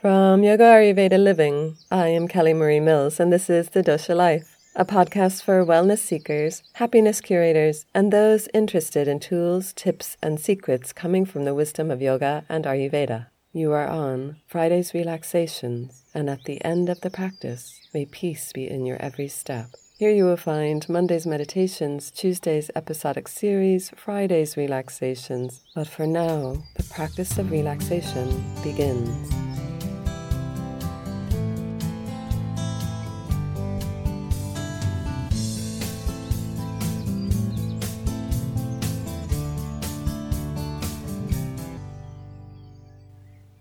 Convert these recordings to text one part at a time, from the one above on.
From Yoga Ayurveda Living, I am Kelly Marie Mills, and this is The Dosha Life, a podcast for wellness seekers, happiness curators, and those interested in tools, tips, and secrets coming from the wisdom of yoga and Ayurveda. You are on Friday's relaxations, and at the end of the practice, may peace be in your every step. Here you will find Monday's meditations, Tuesday's episodic series, Friday's relaxations. But for now, the practice of relaxation begins.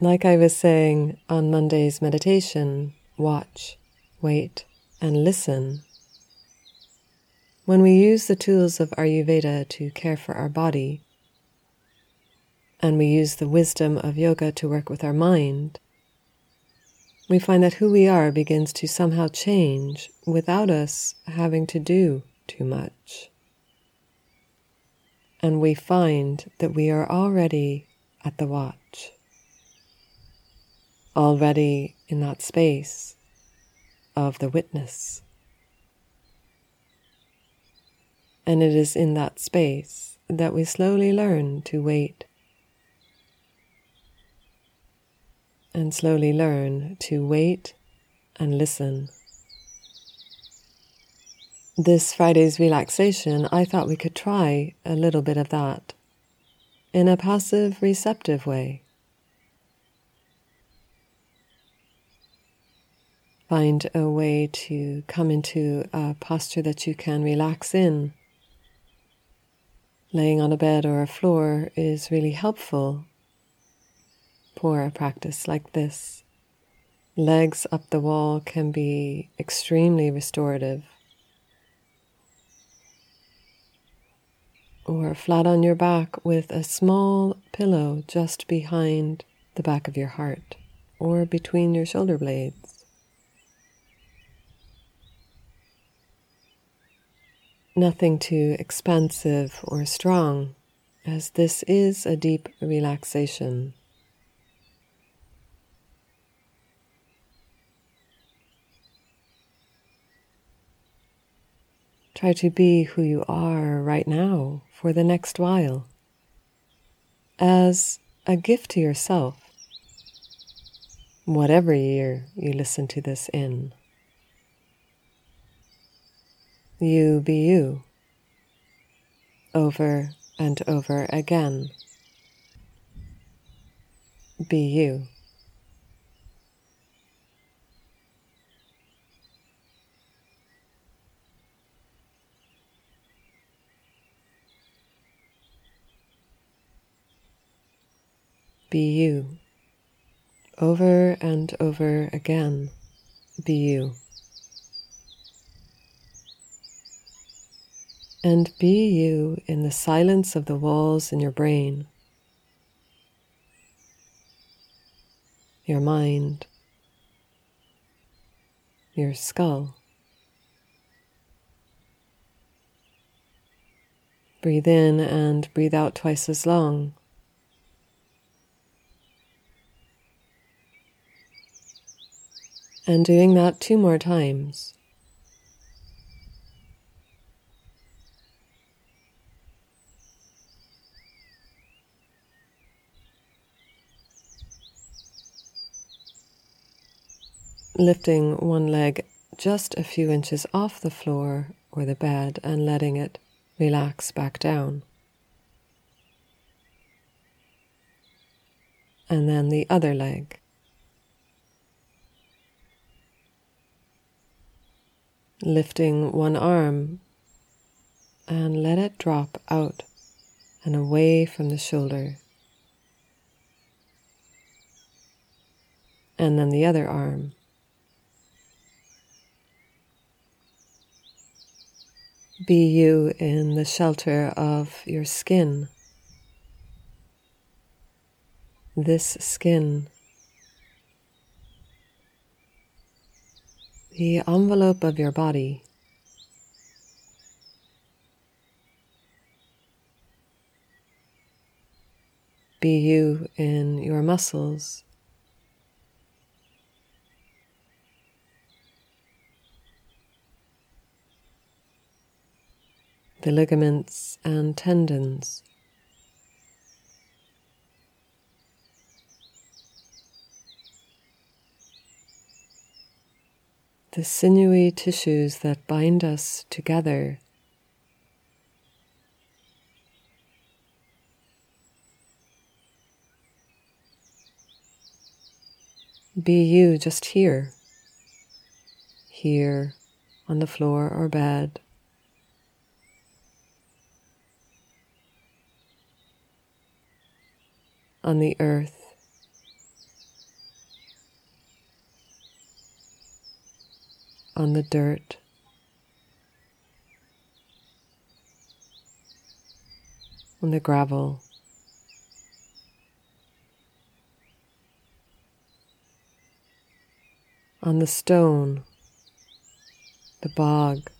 Like I was saying on Monday's meditation, watch, wait, and listen when we use the tools of Ayurveda to care for our body, and we use the wisdom of yoga to work with our mind, we find that who we are begins to somehow change without us having to do too much. And we find that we are already at the watch, already in that space of the witness. And it is in that space that we slowly learn to wait and slowly learn to wait and listen. This Friday's relaxation, I thought we could try a little bit of that in a passive, receptive way. Find a way to come into a posture that you can relax in laying on a bed or a floor is really helpful for a practice like this. Legs up the wall can be extremely restorative. Or flat on your back with a small pillow just behind the back of your heart or between your shoulder blades. Nothing too expansive or strong, as this is a deep relaxation. Try to be who you are right now for the next while, as a gift to yourself, whatever year you listen to this in. You be you. Over and over again. Be you. Be you. Over and over again. Be you. And be you in the silence of the walls in your brain, your mind, your skull. Breathe in and breathe out twice as long. And doing that two more times. Lifting one leg just a few inches off the floor or the bed and letting it relax back down. And then the other leg. Lifting one arm and let it drop out and away from the shoulder. And then the other arm. Be you in the shelter of your skin. This skin. The envelope of your body. Be you in your muscles, the ligaments and tendons. The sinewy tissues that bind us together. Be you just here, here on the floor or bed. On the earth. On the dirt. On the gravel. On the stone the bog.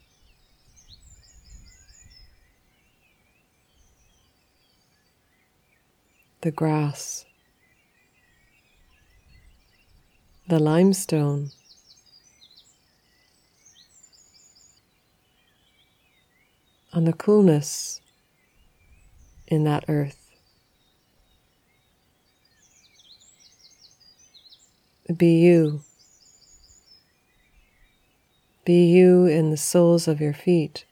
The grass, the limestone, on the coolness in that earth. Be you. Be you in the soles of your feet,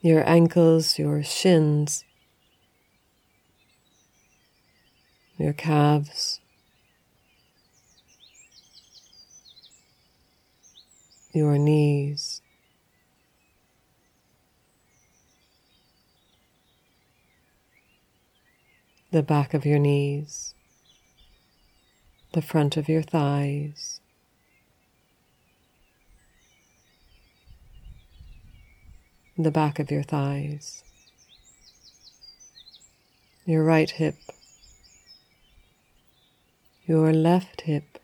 your ankles, your shins, your calves, your knees. The back of your knees the front of your thighs. The back of your thighs, your right hip, your left hip,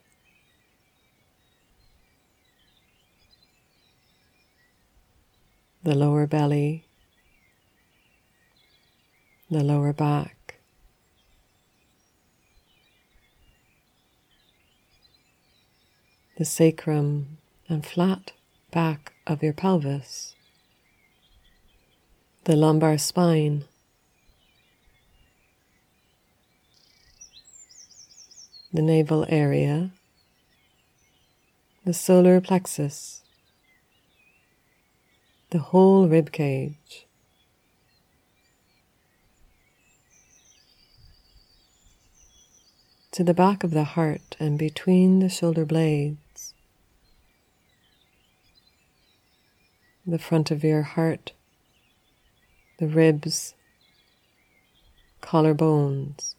the lower belly, the lower back. the sacrum and flat back of your pelvis, the lumbar spine, the navel area, the solar plexus, the whole rib cage. To the back of the heart and between the shoulder blades. the front of your heart, the ribs, collarbones.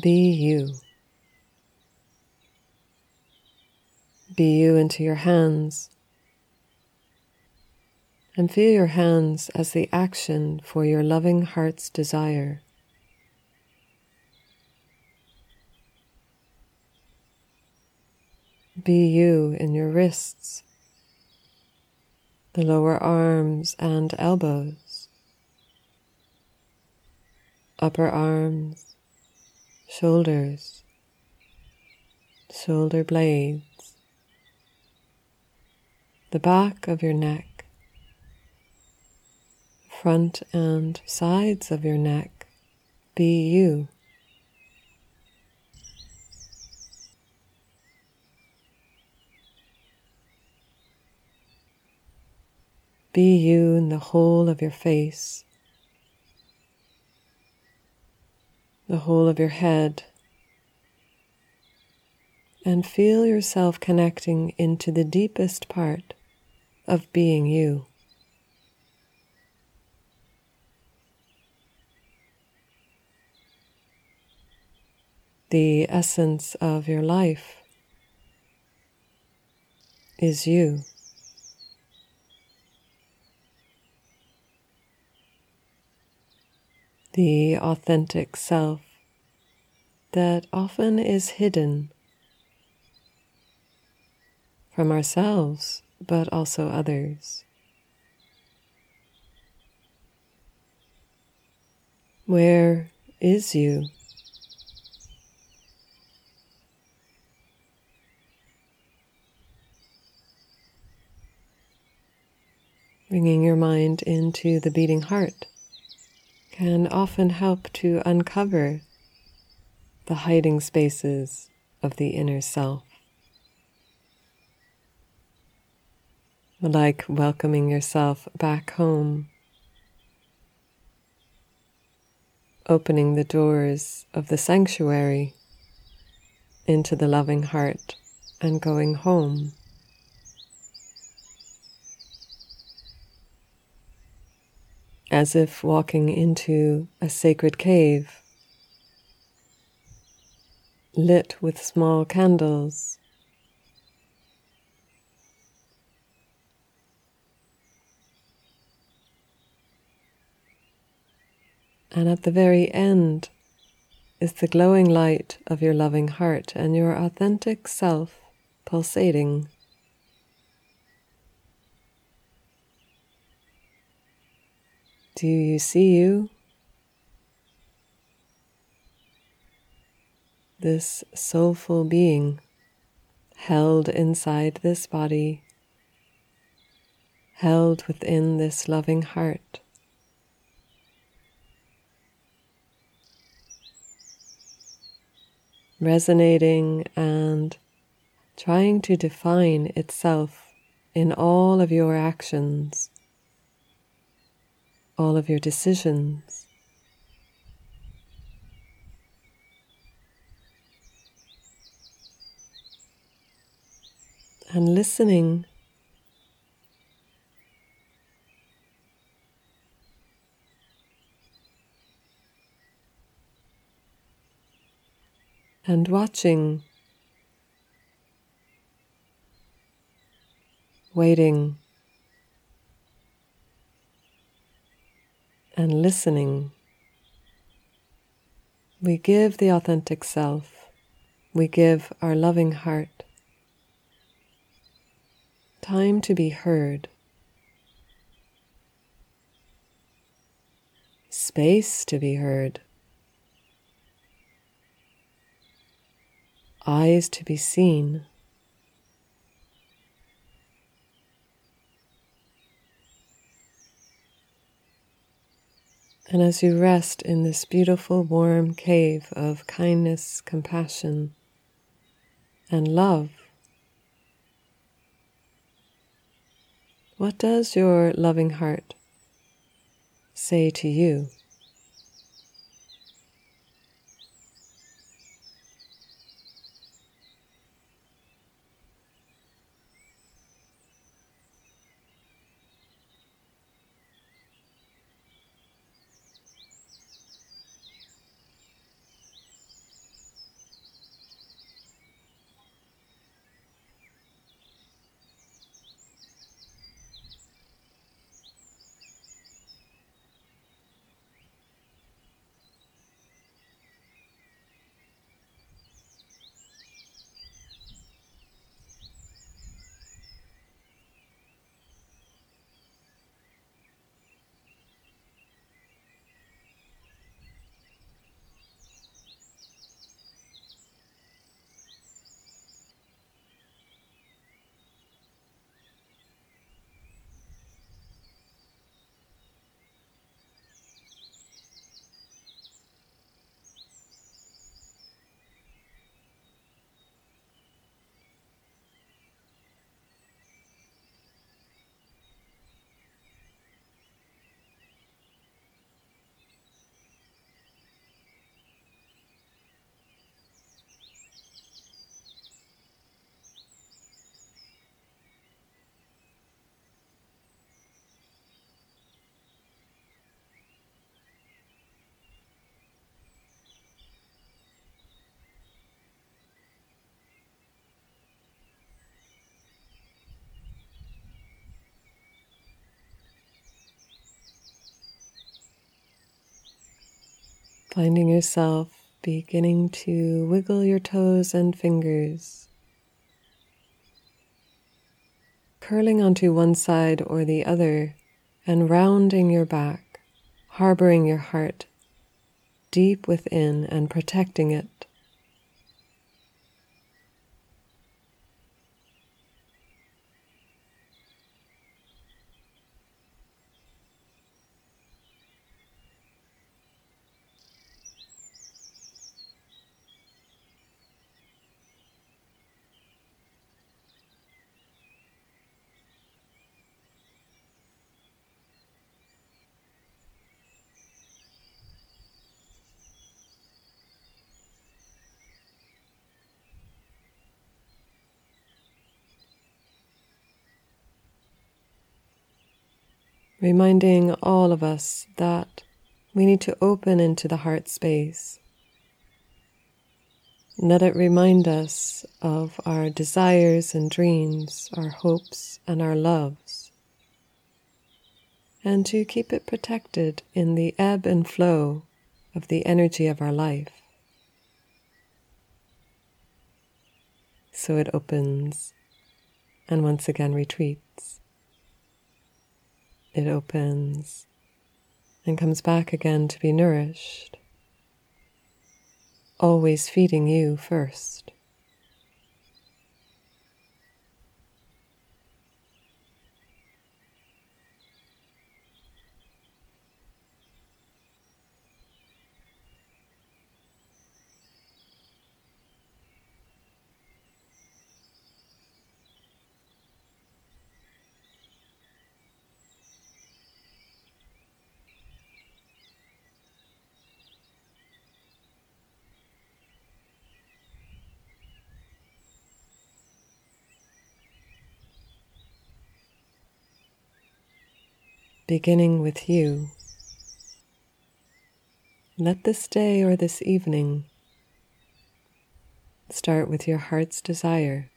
Be you. Be you into your hands. And feel your hands as the action for your loving heart's desire. Be you in your wrists, the lower arms and elbows, upper arms, shoulders, shoulder blades, the back of your neck, front and sides of your neck. Be you. Be you in the whole of your face, the whole of your head, and feel yourself connecting into the deepest part of being you. The essence of your life is you. the authentic self that often is hidden from ourselves, but also others. Where is you? Bringing your mind into the beating heart can often help to uncover the hiding spaces of the inner self. Like welcoming yourself back home, opening the doors of the sanctuary into the loving heart and going home. As if walking into a sacred cave lit with small candles. And at the very end is the glowing light of your loving heart and your authentic self pulsating. Do you see you? This soulful being held inside this body, held within this loving heart. Resonating and trying to define itself in all of your actions, all of your decisions. And listening. And watching. Waiting and listening. We give the authentic self, we give our loving heart time to be heard, space to be heard, eyes to be seen. And as you rest in this beautiful, warm cave of kindness, compassion, and love, what does your loving heart say to you? Finding yourself beginning to wiggle your toes and fingers, curling onto one side or the other, and rounding your back, harboring your heart deep within and protecting it. Reminding all of us that we need to open into the heart space. Let it remind us of our desires and dreams, our hopes and our loves, and to keep it protected in the ebb and flow of the energy of our life. So it opens and once again retreats. It opens and comes back again to be nourished, always feeding you first. Beginning with you. Let this day or this evening start with your heart's desire.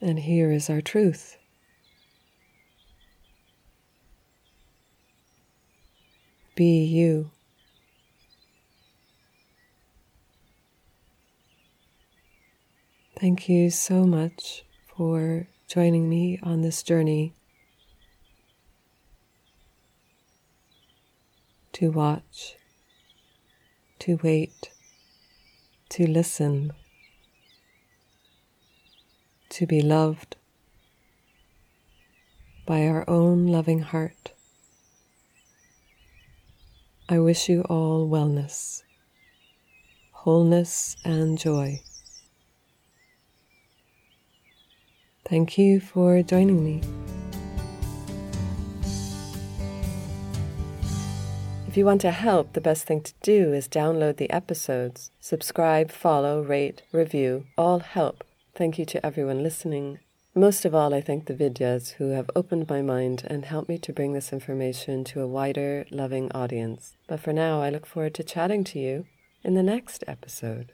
And here is our truth. Be you. Thank you so much for joining me on this journey to watch, to wait, to listen, to be loved by our own loving heart. I wish you all wellness, wholeness, and joy. Thank you for joining me. If you want to help, the best thing to do is download the episodes. Subscribe, follow, rate, review. All help. Thank you to everyone listening. Most of all, I thank the Vidyas who have opened my mind and helped me to bring this information to a wider, loving audience. But for now, I look forward to chatting to you in the next episode.